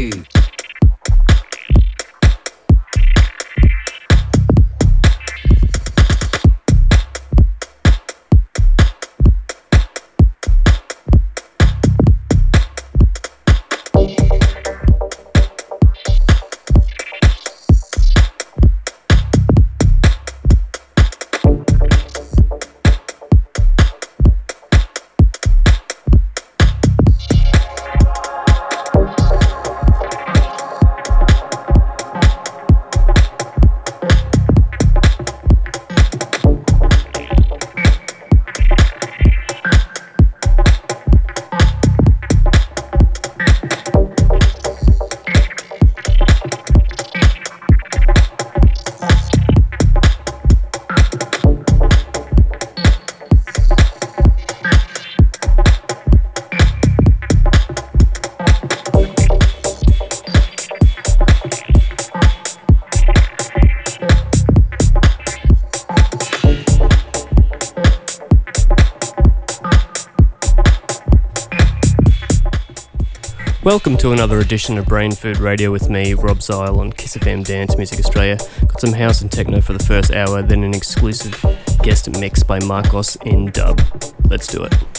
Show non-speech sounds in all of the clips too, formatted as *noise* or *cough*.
kissfm.com.au. to another edition of Brain Food Radio with me, Rob Zile on Kiss FM Dance Music Australia. Got some house and techno for the first hour, then an exclusive guest mix by Marcos in dub. Let's do it.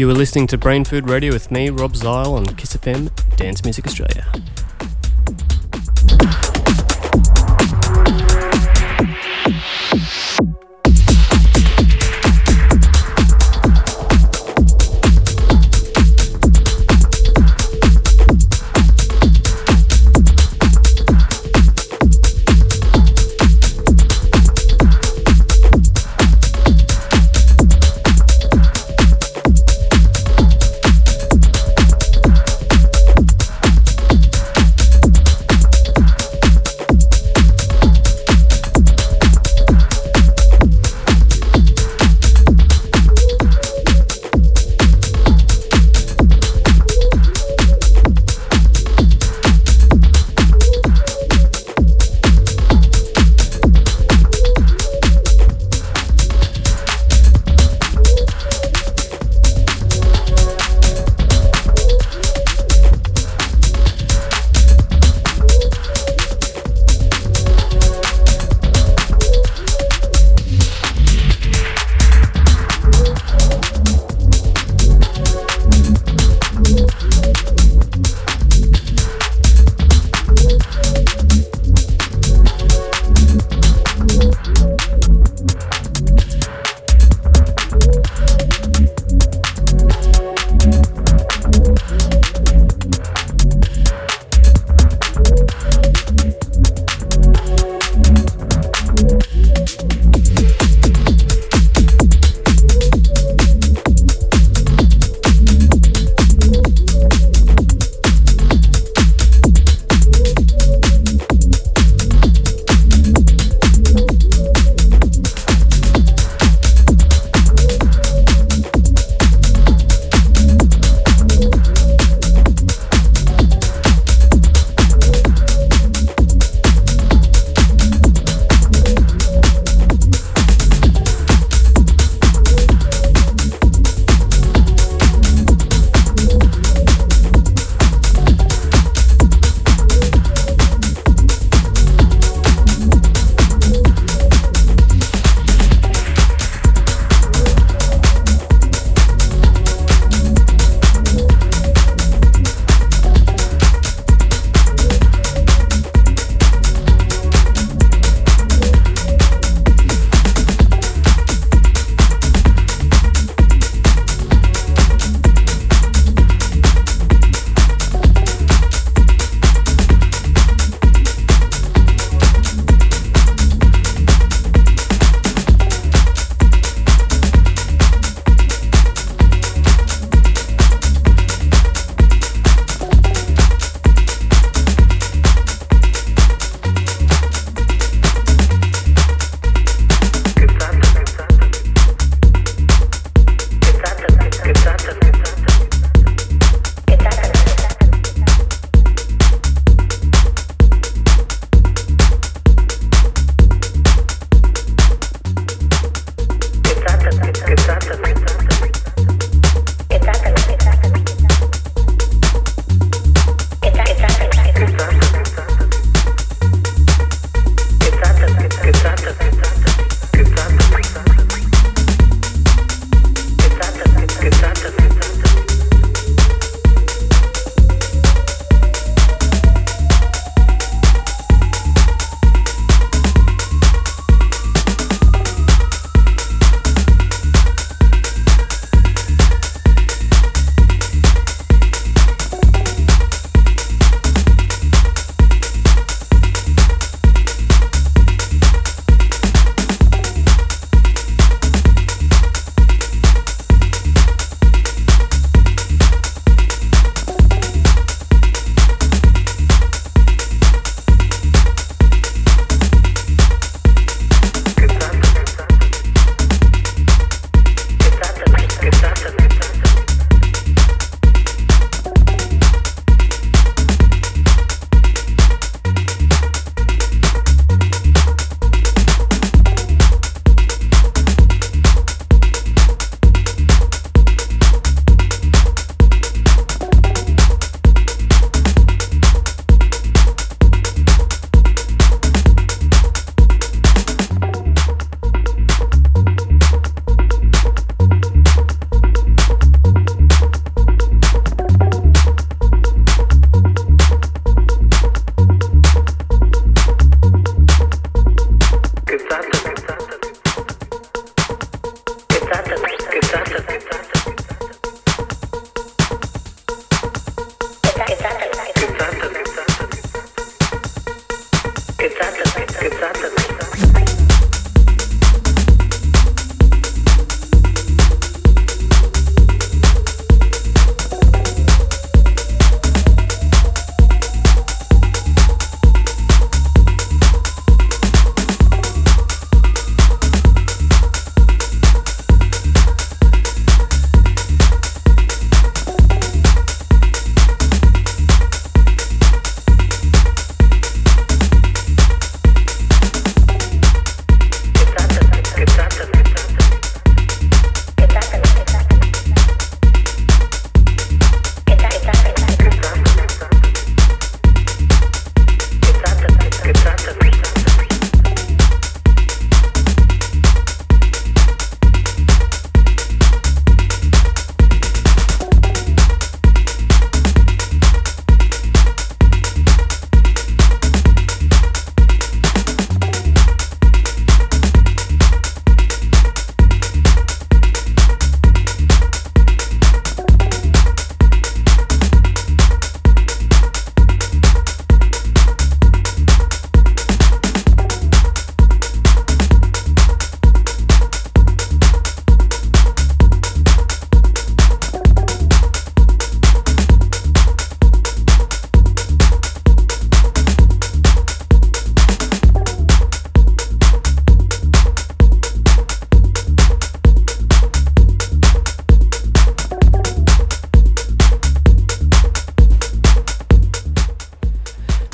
You were listening to Brain Food Radio with me, Rob Zile, on Kiss FM Dance Music Australia.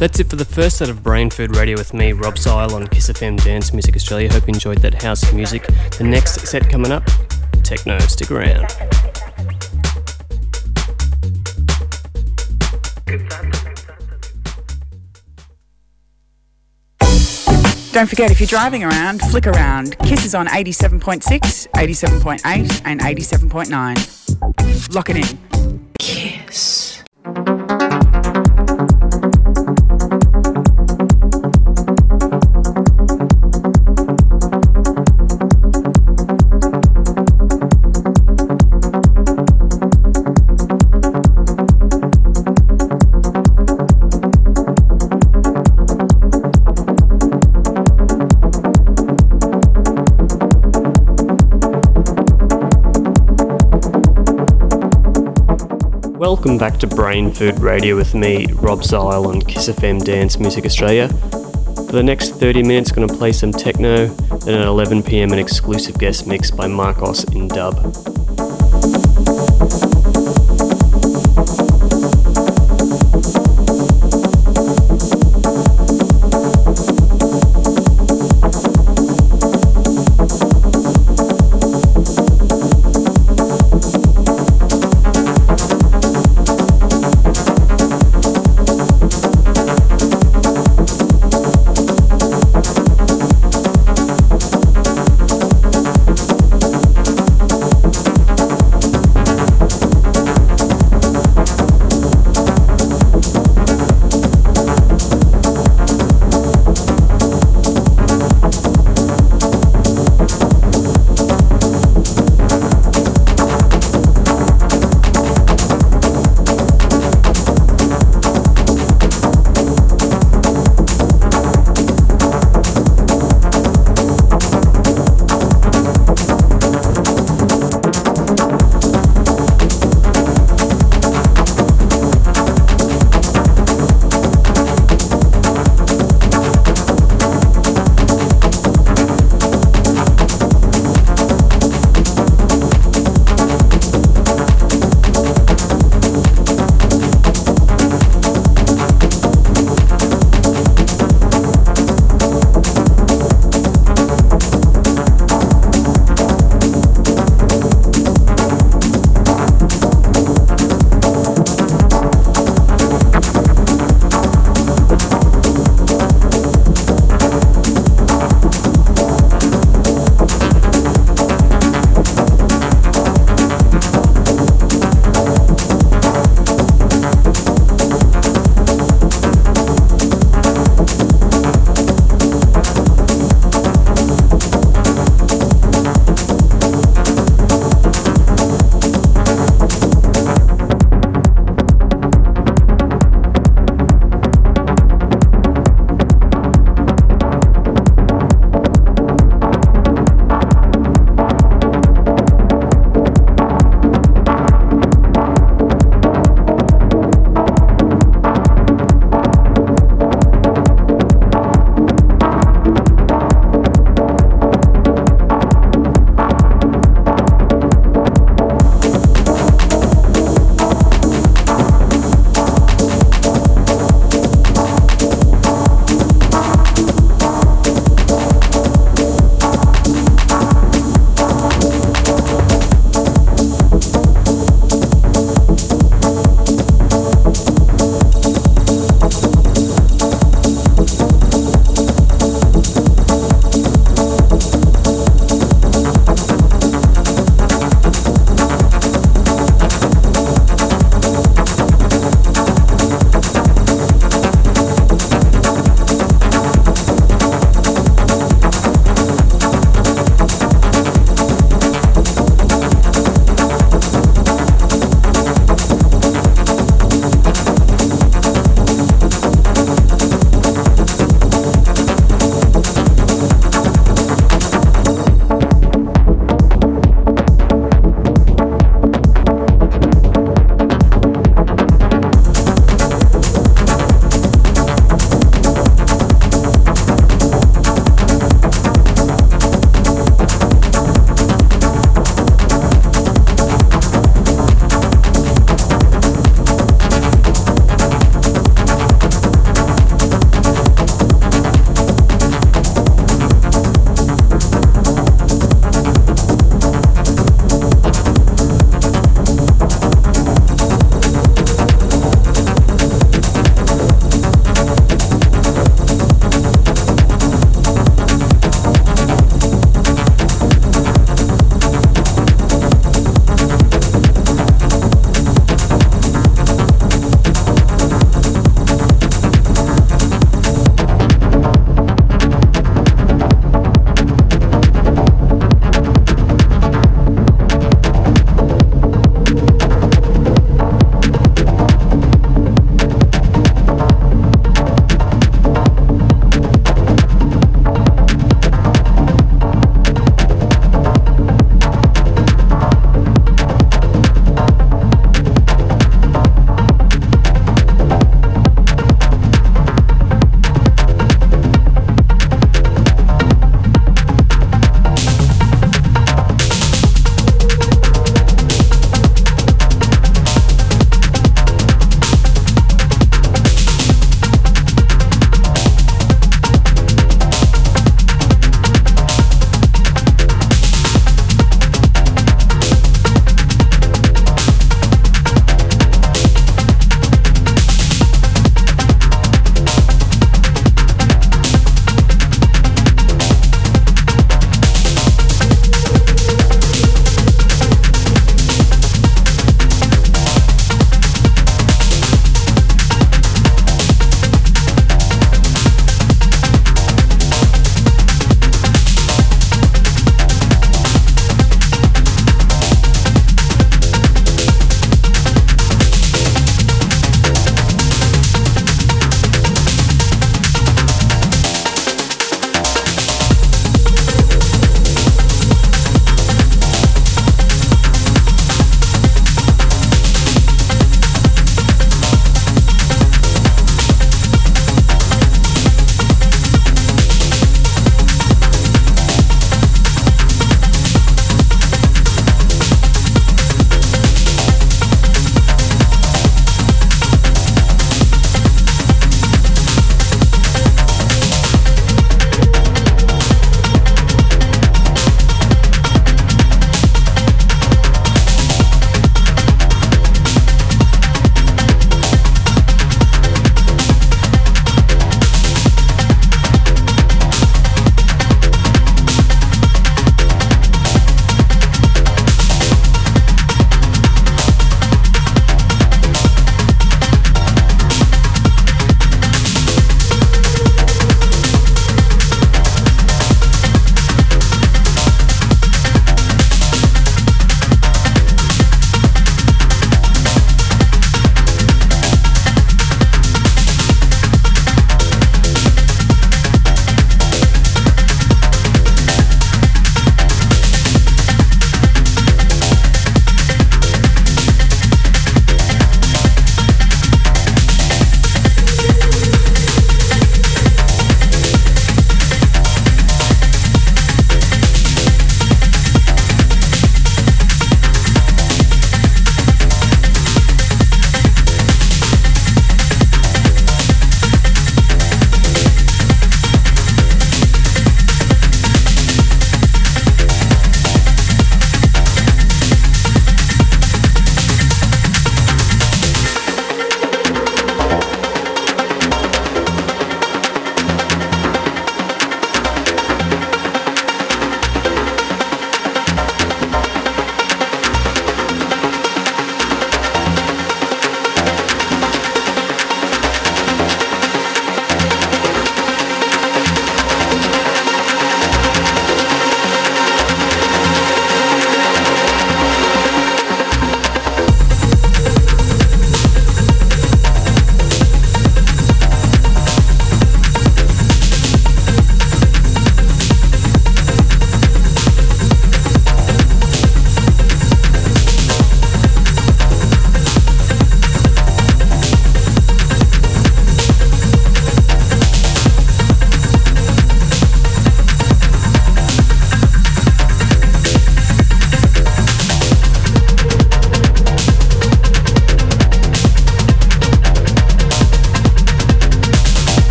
That's it for the first set of Brain Food Radio with me, Rob Zile on Kiss FM Dance Music Australia. Hope you enjoyed that house music. The next set coming up, techno. Stick around. Don't forget, if you're driving around, flick around. Kiss is on 87.6, 87.8, and 87.9. Lock it in. Kiss. Welcome back to Brain Food Radio with me, Rob Zile on Kiss FM Dance Music Australia. For the next 30 minutes, going to play some techno, then at 11 pm, an exclusive guest mix by Marcos in dub.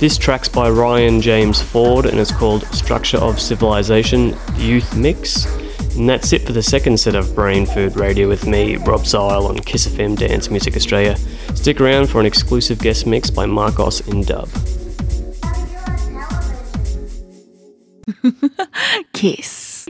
This track's by Ryan James Ford and it's called Structure of Civilization Youth Mix. And that's it for the second set of Brain Food Radio with me, Rob Zile on Kiss FM Dance Music Australia. Stick around for an exclusive guest mix by Marcos in dub. *laughs* Kiss.